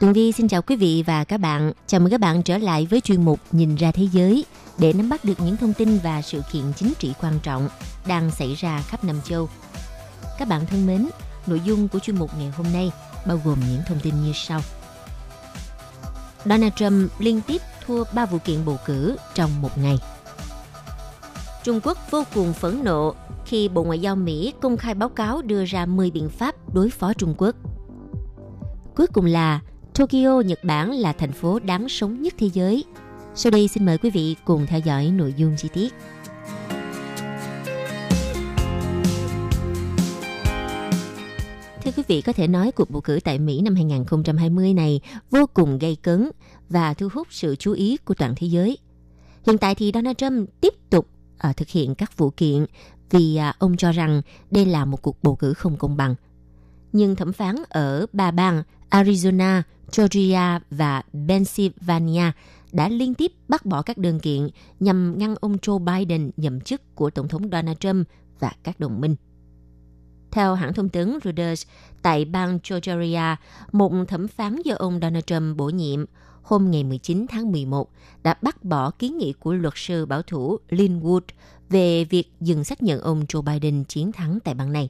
Tường Vi xin chào quý vị và các bạn. Chào mừng các bạn trở lại với chuyên mục Nhìn ra thế giới để nắm bắt được những thông tin và sự kiện chính trị quan trọng đang xảy ra khắp Nam châu. Các bạn thân mến, nội dung của chuyên mục ngày hôm nay bao gồm những thông tin như sau. Donald Trump liên tiếp thua 3 vụ kiện bầu cử trong một ngày. Trung Quốc vô cùng phẫn nộ khi Bộ Ngoại giao Mỹ công khai báo cáo đưa ra 10 biện pháp đối phó Trung Quốc. Cuối cùng là Tokyo, Nhật Bản là thành phố đáng sống nhất thế giới. Sau đây xin mời quý vị cùng theo dõi nội dung chi tiết. Thưa quý vị, có thể nói cuộc bầu cử tại Mỹ năm 2020 này vô cùng gây cấn và thu hút sự chú ý của toàn thế giới. Hiện tại thì Donald Trump tiếp tục uh, thực hiện các vụ kiện vì uh, ông cho rằng đây là một cuộc bầu cử không công bằng. Nhưng thẩm phán ở ba bang Arizona, Georgia và Pennsylvania đã liên tiếp bác bỏ các đơn kiện nhằm ngăn ông Joe Biden nhậm chức của Tổng thống Donald Trump và các đồng minh. Theo hãng thông tấn Reuters, tại bang Georgia, một thẩm phán do ông Donald Trump bổ nhiệm hôm ngày 19 tháng 11 đã bác bỏ kiến nghị của luật sư bảo thủ Lynn Wood về việc dừng xác nhận ông Joe Biden chiến thắng tại bang này.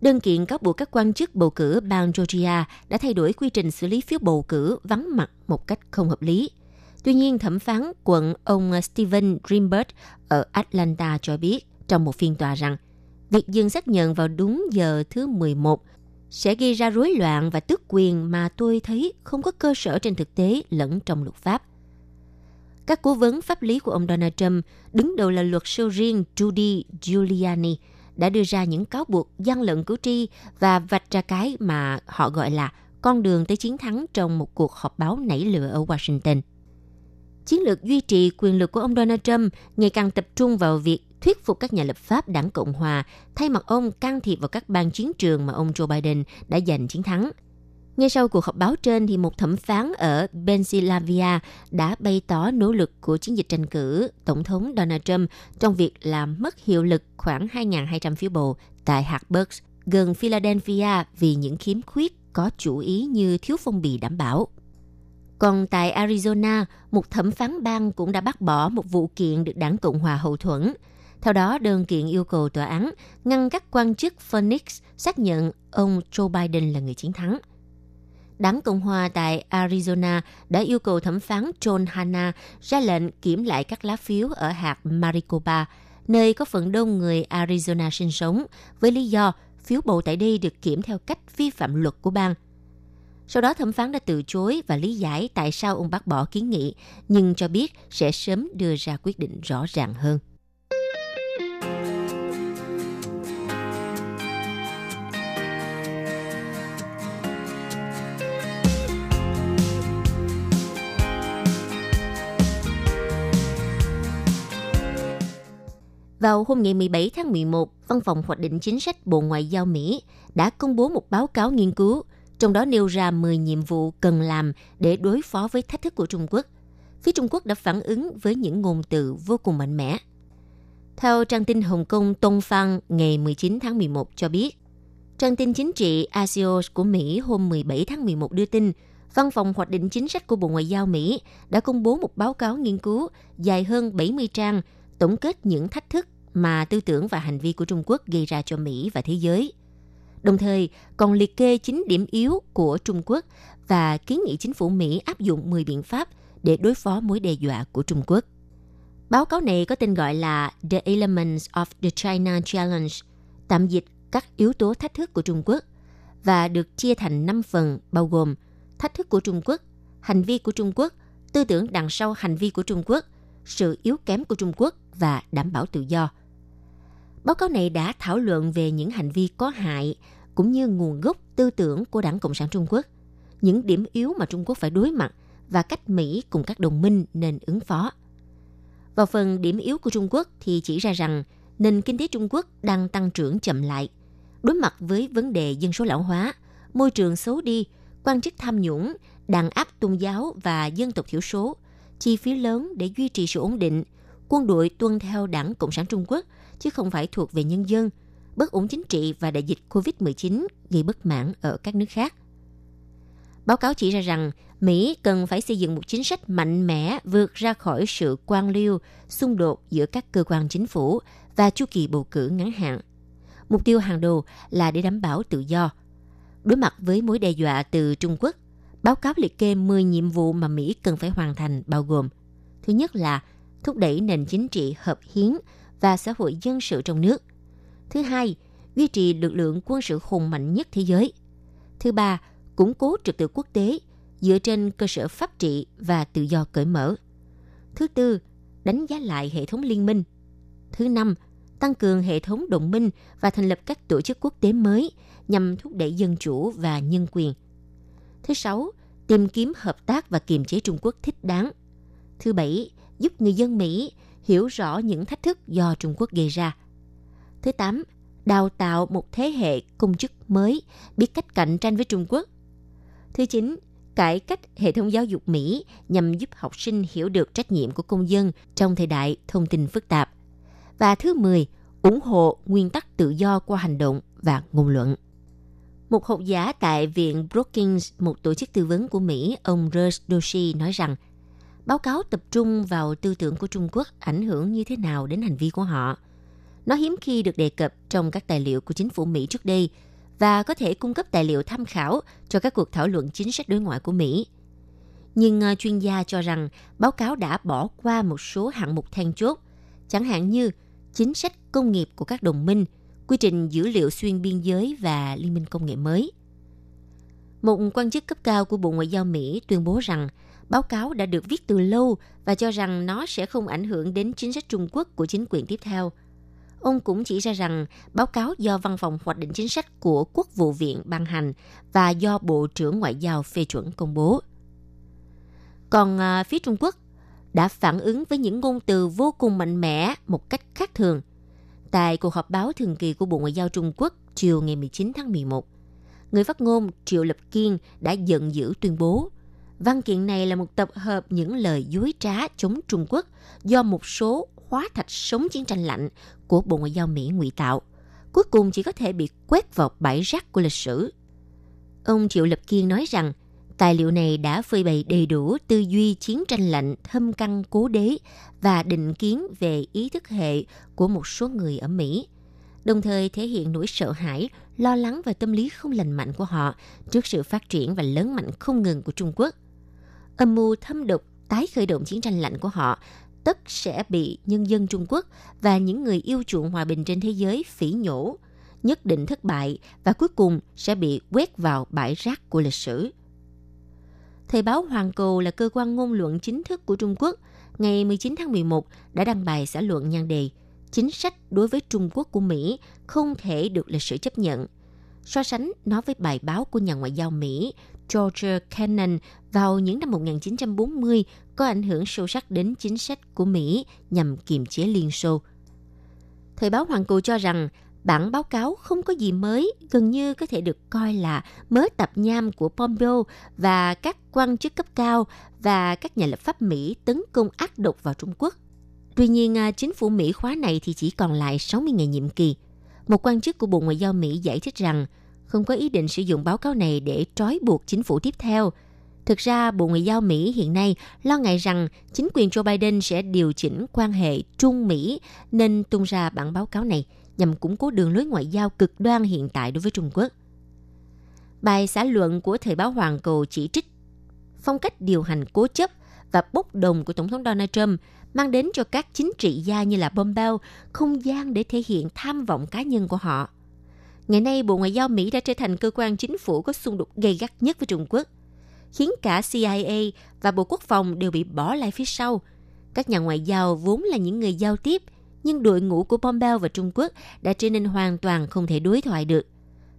Đơn kiện cáo buộc các quan chức bầu cử bang Georgia đã thay đổi quy trình xử lý phiếu bầu cử vắng mặt một cách không hợp lý. Tuy nhiên, thẩm phán quận ông Steven Greenberg ở Atlanta cho biết trong một phiên tòa rằng việc dừng xác nhận vào đúng giờ thứ 11 sẽ gây ra rối loạn và tước quyền mà tôi thấy không có cơ sở trên thực tế lẫn trong luật pháp. Các cố vấn pháp lý của ông Donald Trump, đứng đầu là luật sư riêng Judy Giuliani, đã đưa ra những cáo buộc gian lận cử tri và vạch ra cái mà họ gọi là con đường tới chiến thắng trong một cuộc họp báo nảy lửa ở Washington. Chiến lược duy trì quyền lực của ông Donald Trump ngày càng tập trung vào việc thuyết phục các nhà lập pháp đảng Cộng Hòa thay mặt ông can thiệp vào các bang chiến trường mà ông Joe Biden đã giành chiến thắng. Ngay sau cuộc họp báo trên thì một thẩm phán ở Pennsylvania đã bày tỏ nỗ lực của chiến dịch tranh cử Tổng thống Donald Trump trong việc làm mất hiệu lực khoảng 2.200 phiếu bầu tại Hartburg, gần Philadelphia vì những khiếm khuyết có chủ ý như thiếu phong bì đảm bảo. Còn tại Arizona, một thẩm phán bang cũng đã bác bỏ một vụ kiện được đảng Cộng hòa hậu thuẫn. Theo đó, đơn kiện yêu cầu tòa án ngăn các quan chức Phoenix xác nhận ông Joe Biden là người chiến thắng. Đảng Cộng hòa tại Arizona đã yêu cầu thẩm phán John Hanna ra lệnh kiểm lại các lá phiếu ở hạt Maricopa, nơi có phần đông người Arizona sinh sống, với lý do phiếu bầu tại đây được kiểm theo cách vi phạm luật của bang. Sau đó thẩm phán đã từ chối và lý giải tại sao ông bác bỏ kiến nghị, nhưng cho biết sẽ sớm đưa ra quyết định rõ ràng hơn. Vào hôm ngày 17 tháng 11, Văn phòng Hoạch định Chính sách Bộ Ngoại giao Mỹ đã công bố một báo cáo nghiên cứu, trong đó nêu ra 10 nhiệm vụ cần làm để đối phó với thách thức của Trung Quốc. Phía Trung Quốc đã phản ứng với những ngôn từ vô cùng mạnh mẽ. Theo trang tin Hồng Kông Tông Phan ngày 19 tháng 11 cho biết, trang tin chính trị Axios của Mỹ hôm 17 tháng 11 đưa tin, Văn phòng Hoạch định Chính sách của Bộ Ngoại giao Mỹ đã công bố một báo cáo nghiên cứu dài hơn 70 trang tổng kết những thách thức mà tư tưởng và hành vi của Trung Quốc gây ra cho Mỹ và thế giới. Đồng thời, còn liệt kê 9 điểm yếu của Trung Quốc và kiến nghị chính phủ Mỹ áp dụng 10 biện pháp để đối phó mối đe dọa của Trung Quốc. Báo cáo này có tên gọi là The Elements of the China Challenge, tạm dịch các yếu tố thách thức của Trung Quốc, và được chia thành 5 phần bao gồm thách thức của Trung Quốc, hành vi của Trung Quốc, tư tưởng đằng sau hành vi của Trung Quốc – sự yếu kém của Trung Quốc và đảm bảo tự do. Báo cáo này đã thảo luận về những hành vi có hại cũng như nguồn gốc tư tưởng của Đảng Cộng sản Trung Quốc, những điểm yếu mà Trung Quốc phải đối mặt và cách Mỹ cùng các đồng minh nên ứng phó. Vào phần điểm yếu của Trung Quốc thì chỉ ra rằng nền kinh tế Trung Quốc đang tăng trưởng chậm lại. Đối mặt với vấn đề dân số lão hóa, môi trường xấu đi, quan chức tham nhũng, đàn áp tôn giáo và dân tộc thiểu số, chi phí lớn để duy trì sự ổn định, quân đội tuân theo đảng Cộng sản Trung Quốc chứ không phải thuộc về nhân dân, bất ổn chính trị và đại dịch COVID-19 gây bất mãn ở các nước khác. Báo cáo chỉ ra rằng Mỹ cần phải xây dựng một chính sách mạnh mẽ vượt ra khỏi sự quan liêu, xung đột giữa các cơ quan chính phủ và chu kỳ bầu cử ngắn hạn. Mục tiêu hàng đầu là để đảm bảo tự do. Đối mặt với mối đe dọa từ Trung Quốc, báo cáo liệt kê 10 nhiệm vụ mà Mỹ cần phải hoàn thành bao gồm Thứ nhất là thúc đẩy nền chính trị hợp hiến và xã hội dân sự trong nước. Thứ hai, duy trì lực lượng quân sự hùng mạnh nhất thế giới. Thứ ba, củng cố trật tự quốc tế dựa trên cơ sở pháp trị và tự do cởi mở. Thứ tư, đánh giá lại hệ thống liên minh. Thứ năm, tăng cường hệ thống đồng minh và thành lập các tổ chức quốc tế mới nhằm thúc đẩy dân chủ và nhân quyền. Thứ sáu, tìm kiếm hợp tác và kiềm chế Trung Quốc thích đáng. Thứ bảy, giúp người dân Mỹ hiểu rõ những thách thức do Trung Quốc gây ra. Thứ tám, đào tạo một thế hệ công chức mới biết cách cạnh tranh với Trung Quốc. Thứ chín, cải cách hệ thống giáo dục Mỹ nhằm giúp học sinh hiểu được trách nhiệm của công dân trong thời đại thông tin phức tạp. Và thứ 10, ủng hộ nguyên tắc tự do qua hành động và ngôn luận. Một học giả tại Viện Brookings, một tổ chức tư vấn của Mỹ, ông Rush Doshi nói rằng, báo cáo tập trung vào tư tưởng của Trung Quốc ảnh hưởng như thế nào đến hành vi của họ. Nó hiếm khi được đề cập trong các tài liệu của chính phủ Mỹ trước đây và có thể cung cấp tài liệu tham khảo cho các cuộc thảo luận chính sách đối ngoại của Mỹ. Nhưng à, chuyên gia cho rằng báo cáo đã bỏ qua một số hạng mục then chốt, chẳng hạn như chính sách công nghiệp của các đồng minh, quy trình dữ liệu xuyên biên giới và liên minh công nghệ mới. Một quan chức cấp cao của Bộ Ngoại giao Mỹ tuyên bố rằng báo cáo đã được viết từ lâu và cho rằng nó sẽ không ảnh hưởng đến chính sách Trung Quốc của chính quyền tiếp theo. Ông cũng chỉ ra rằng báo cáo do Văn phòng Hoạch định Chính sách của Quốc vụ viện ban hành và do Bộ trưởng Ngoại giao phê chuẩn công bố. Còn à, phía Trung Quốc đã phản ứng với những ngôn từ vô cùng mạnh mẽ một cách khác thường. Tại cuộc họp báo thường kỳ của Bộ Ngoại giao Trung Quốc chiều ngày 19 tháng 11, người phát ngôn Triệu Lập Kiên đã giận dữ tuyên bố văn kiện này là một tập hợp những lời dối trá chống Trung Quốc do một số hóa thạch sống chiến tranh lạnh của Bộ Ngoại giao Mỹ ngụy tạo, cuối cùng chỉ có thể bị quét vào bãi rác của lịch sử. Ông Triệu Lập Kiên nói rằng Tài liệu này đã phơi bày đầy đủ tư duy chiến tranh lạnh thâm căn cố đế và định kiến về ý thức hệ của một số người ở Mỹ, đồng thời thể hiện nỗi sợ hãi, lo lắng và tâm lý không lành mạnh của họ trước sự phát triển và lớn mạnh không ngừng của Trung Quốc. Âm mưu thâm độc tái khởi động chiến tranh lạnh của họ tất sẽ bị nhân dân Trung Quốc và những người yêu chuộng hòa bình trên thế giới phỉ nhổ, nhất định thất bại và cuối cùng sẽ bị quét vào bãi rác của lịch sử. Thời báo Hoàng Cầu là cơ quan ngôn luận chính thức của Trung Quốc, ngày 19 tháng 11 đã đăng bài xã luận nhan đề Chính sách đối với Trung Quốc của Mỹ không thể được lịch sử chấp nhận. So sánh nó với bài báo của nhà ngoại giao Mỹ George Kennan vào những năm 1940 có ảnh hưởng sâu sắc đến chính sách của Mỹ nhằm kiềm chế Liên Xô. Thời báo Hoàng Cầu cho rằng Bản báo cáo không có gì mới, gần như có thể được coi là mớ tập nham của Pompeo và các quan chức cấp cao và các nhà lập pháp Mỹ tấn công ác độc vào Trung Quốc. Tuy nhiên, à, chính phủ Mỹ khóa này thì chỉ còn lại 60 ngày nhiệm kỳ. Một quan chức của Bộ Ngoại giao Mỹ giải thích rằng không có ý định sử dụng báo cáo này để trói buộc chính phủ tiếp theo. Thực ra, Bộ Ngoại giao Mỹ hiện nay lo ngại rằng chính quyền Joe Biden sẽ điều chỉnh quan hệ Trung-Mỹ nên tung ra bản báo cáo này – nhằm củng cố đường lối ngoại giao cực đoan hiện tại đối với Trung Quốc. Bài xã luận của Thời báo Hoàng Cầu chỉ trích phong cách điều hành cố chấp và bốc đồng của Tổng thống Donald Trump mang đến cho các chính trị gia như là Pompeo không gian để thể hiện tham vọng cá nhân của họ. Ngày nay, Bộ Ngoại giao Mỹ đã trở thành cơ quan chính phủ có xung đột gay gắt nhất với Trung Quốc, khiến cả CIA và Bộ Quốc phòng đều bị bỏ lại phía sau. Các nhà ngoại giao vốn là những người giao tiếp – nhưng đội ngũ của Pompeo và Trung Quốc đã trở nên hoàn toàn không thể đối thoại được.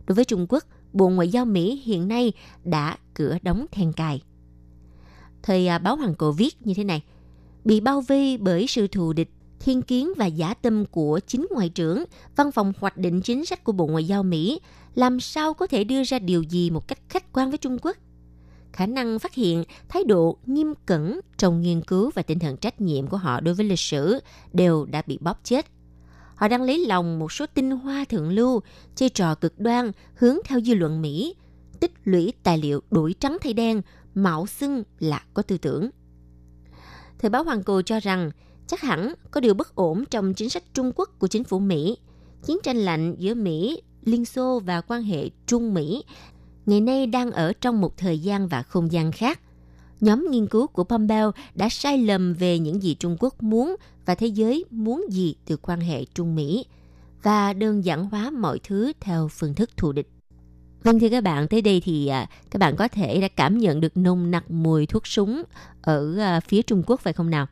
đối với Trung Quốc, Bộ Ngoại giao Mỹ hiện nay đã cửa đóng then cài. Thời à, báo Hoàng Cổ viết như thế này, bị bao vây bởi sự thù địch, thiên kiến và giả tâm của chính ngoại trưởng, văn phòng hoạch định chính sách của Bộ Ngoại giao Mỹ, làm sao có thể đưa ra điều gì một cách khách quan với Trung Quốc? khả năng phát hiện, thái độ nghiêm cẩn trong nghiên cứu và tinh thần trách nhiệm của họ đối với lịch sử đều đã bị bóp chết. Họ đang lấy lòng một số tinh hoa thượng lưu, chơi trò cực đoan hướng theo dư luận Mỹ, tích lũy tài liệu đuổi trắng thay đen, mạo xưng là có tư tưởng. Thời báo Hoàng Cầu cho rằng chắc hẳn có điều bất ổn trong chính sách Trung Quốc của chính phủ Mỹ. Chiến tranh lạnh giữa Mỹ, Liên Xô và quan hệ Trung Mỹ ngày nay đang ở trong một thời gian và không gian khác. Nhóm nghiên cứu của Pompeo đã sai lầm về những gì Trung Quốc muốn và thế giới muốn gì từ quan hệ Trung Mỹ và đơn giản hóa mọi thứ theo phương thức thù địch. Vâng thưa các bạn, tới đây thì à, các bạn có thể đã cảm nhận được nồng nặc mùi thuốc súng ở à, phía Trung Quốc phải không nào?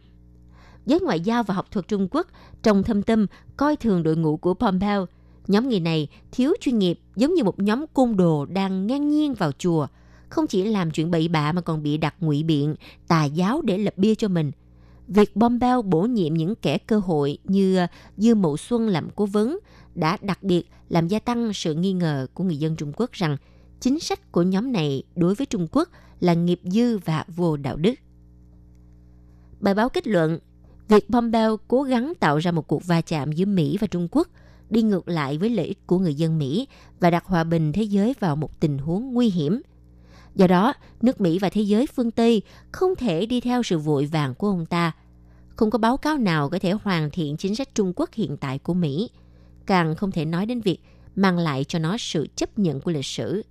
Giới ngoại giao và học thuật Trung Quốc trong thâm tâm coi thường đội ngũ của Pompeo Nhóm người này thiếu chuyên nghiệp giống như một nhóm côn đồ đang ngang nhiên vào chùa. Không chỉ làm chuyện bậy bạ mà còn bị đặt ngụy biện, tà giáo để lập bia cho mình. Việc Pompeo bổ nhiệm những kẻ cơ hội như Dư Mậu Xuân làm cố vấn đã đặc biệt làm gia tăng sự nghi ngờ của người dân Trung Quốc rằng chính sách của nhóm này đối với Trung Quốc là nghiệp dư và vô đạo đức. Bài báo kết luận, việc Pompeo cố gắng tạo ra một cuộc va chạm giữa Mỹ và Trung Quốc – đi ngược lại với lợi ích của người dân Mỹ và đặt hòa bình thế giới vào một tình huống nguy hiểm. Do đó, nước Mỹ và thế giới phương Tây không thể đi theo sự vội vàng của ông ta. Không có báo cáo nào có thể hoàn thiện chính sách Trung Quốc hiện tại của Mỹ. Càng không thể nói đến việc mang lại cho nó sự chấp nhận của lịch sử.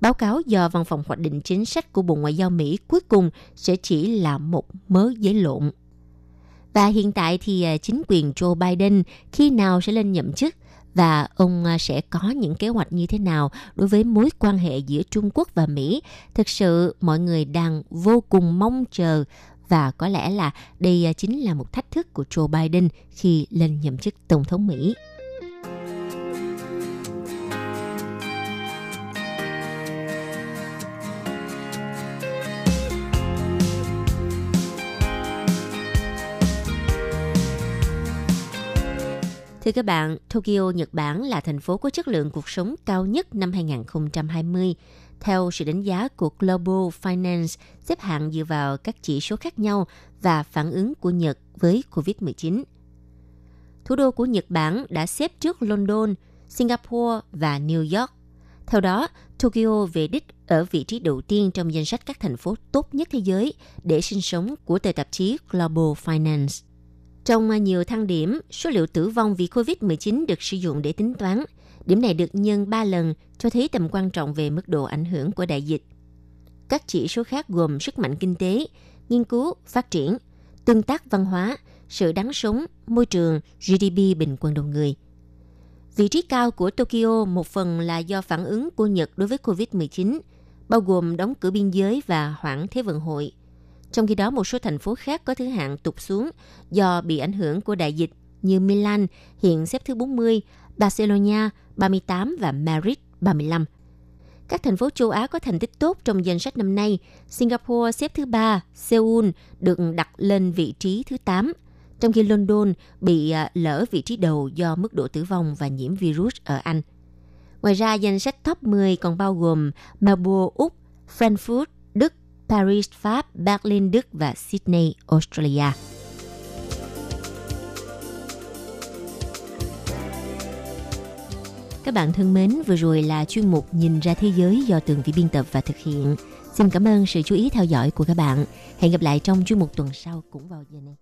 Báo cáo do Văn phòng hoạch định chính sách của Bộ Ngoại giao Mỹ cuối cùng sẽ chỉ là một mớ giấy lộn. Và hiện tại thì ờ, chính quyền Joe Biden khi nào sẽ lên nhậm chức và ông ờ, sẽ có những kế hoạch như thế nào đối với mối quan hệ giữa Trung Quốc và Mỹ. Thực sự mọi người đang vô cùng mong chờ và có lẽ là đây ờ, chính là một thách thức của Joe Biden khi lên nhậm chức tổng thống Mỹ. Thưa các bạn, Tokyo, Nhật Bản là thành phố có chất lượng cuộc sống cao nhất năm 2020. Theo sự đánh giá của Global Finance, xếp hạng dựa vào các chỉ số khác nhau và phản ứng của Nhật với COVID-19. Thủ đô của Nhật Bản đã xếp trước London, Singapore và New York. Theo đó, Tokyo về đích ở vị trí đầu tiên trong danh sách các thành phố tốt nhất thế giới để sinh sống của tờ tạp chí Global Finance. Trong à, nhiều thang điểm, số liệu tử vong vì COVID-19 được sử dụng để tính toán. Điểm này được nhân 3 lần cho thấy tầm quan trọng về mức độ ảnh hưởng của đại dịch. Các chỉ số khác gồm sức mạnh kinh tế, nghiên cứu, phát triển, tương tác văn hóa, sự đáng sống, môi trường, GDP bình quân đầu người. Vị trí cao của Tokyo một phần là do phản ứng của Nhật đối với COVID-19, bao gồm đóng cửa biên giới và hoãn Thế vận hội – trong khi đó, một số thành phố khác có thứ hạng tụt xuống do bị ảnh hưởng của đại dịch như Milan hiện xếp thứ 40, Barcelona 38 và Madrid 35. Các thành phố châu Á có thành tích tốt trong danh sách năm nay. Singapore xếp thứ 3, Seoul được đặt lên vị trí thứ 8, trong khi London bị à, lỡ vị trí đầu do mức độ tử vong và nhiễm virus ở Anh. Ngoài ra, danh sách top 10 còn bao gồm Melbourne, Úc, Frankfurt, Paris, Pháp, Berlin, Đức và Sydney, Australia. Các bạn thân mến, vừa rồi là chuyên mục Nhìn ra thế giới do Tường Vi biên tập và thực hiện. Xin cảm ơn sự chú ý theo dõi của các bạn. Hẹn gặp lại trong chuyên mục tuần sau cũng vào giờ này.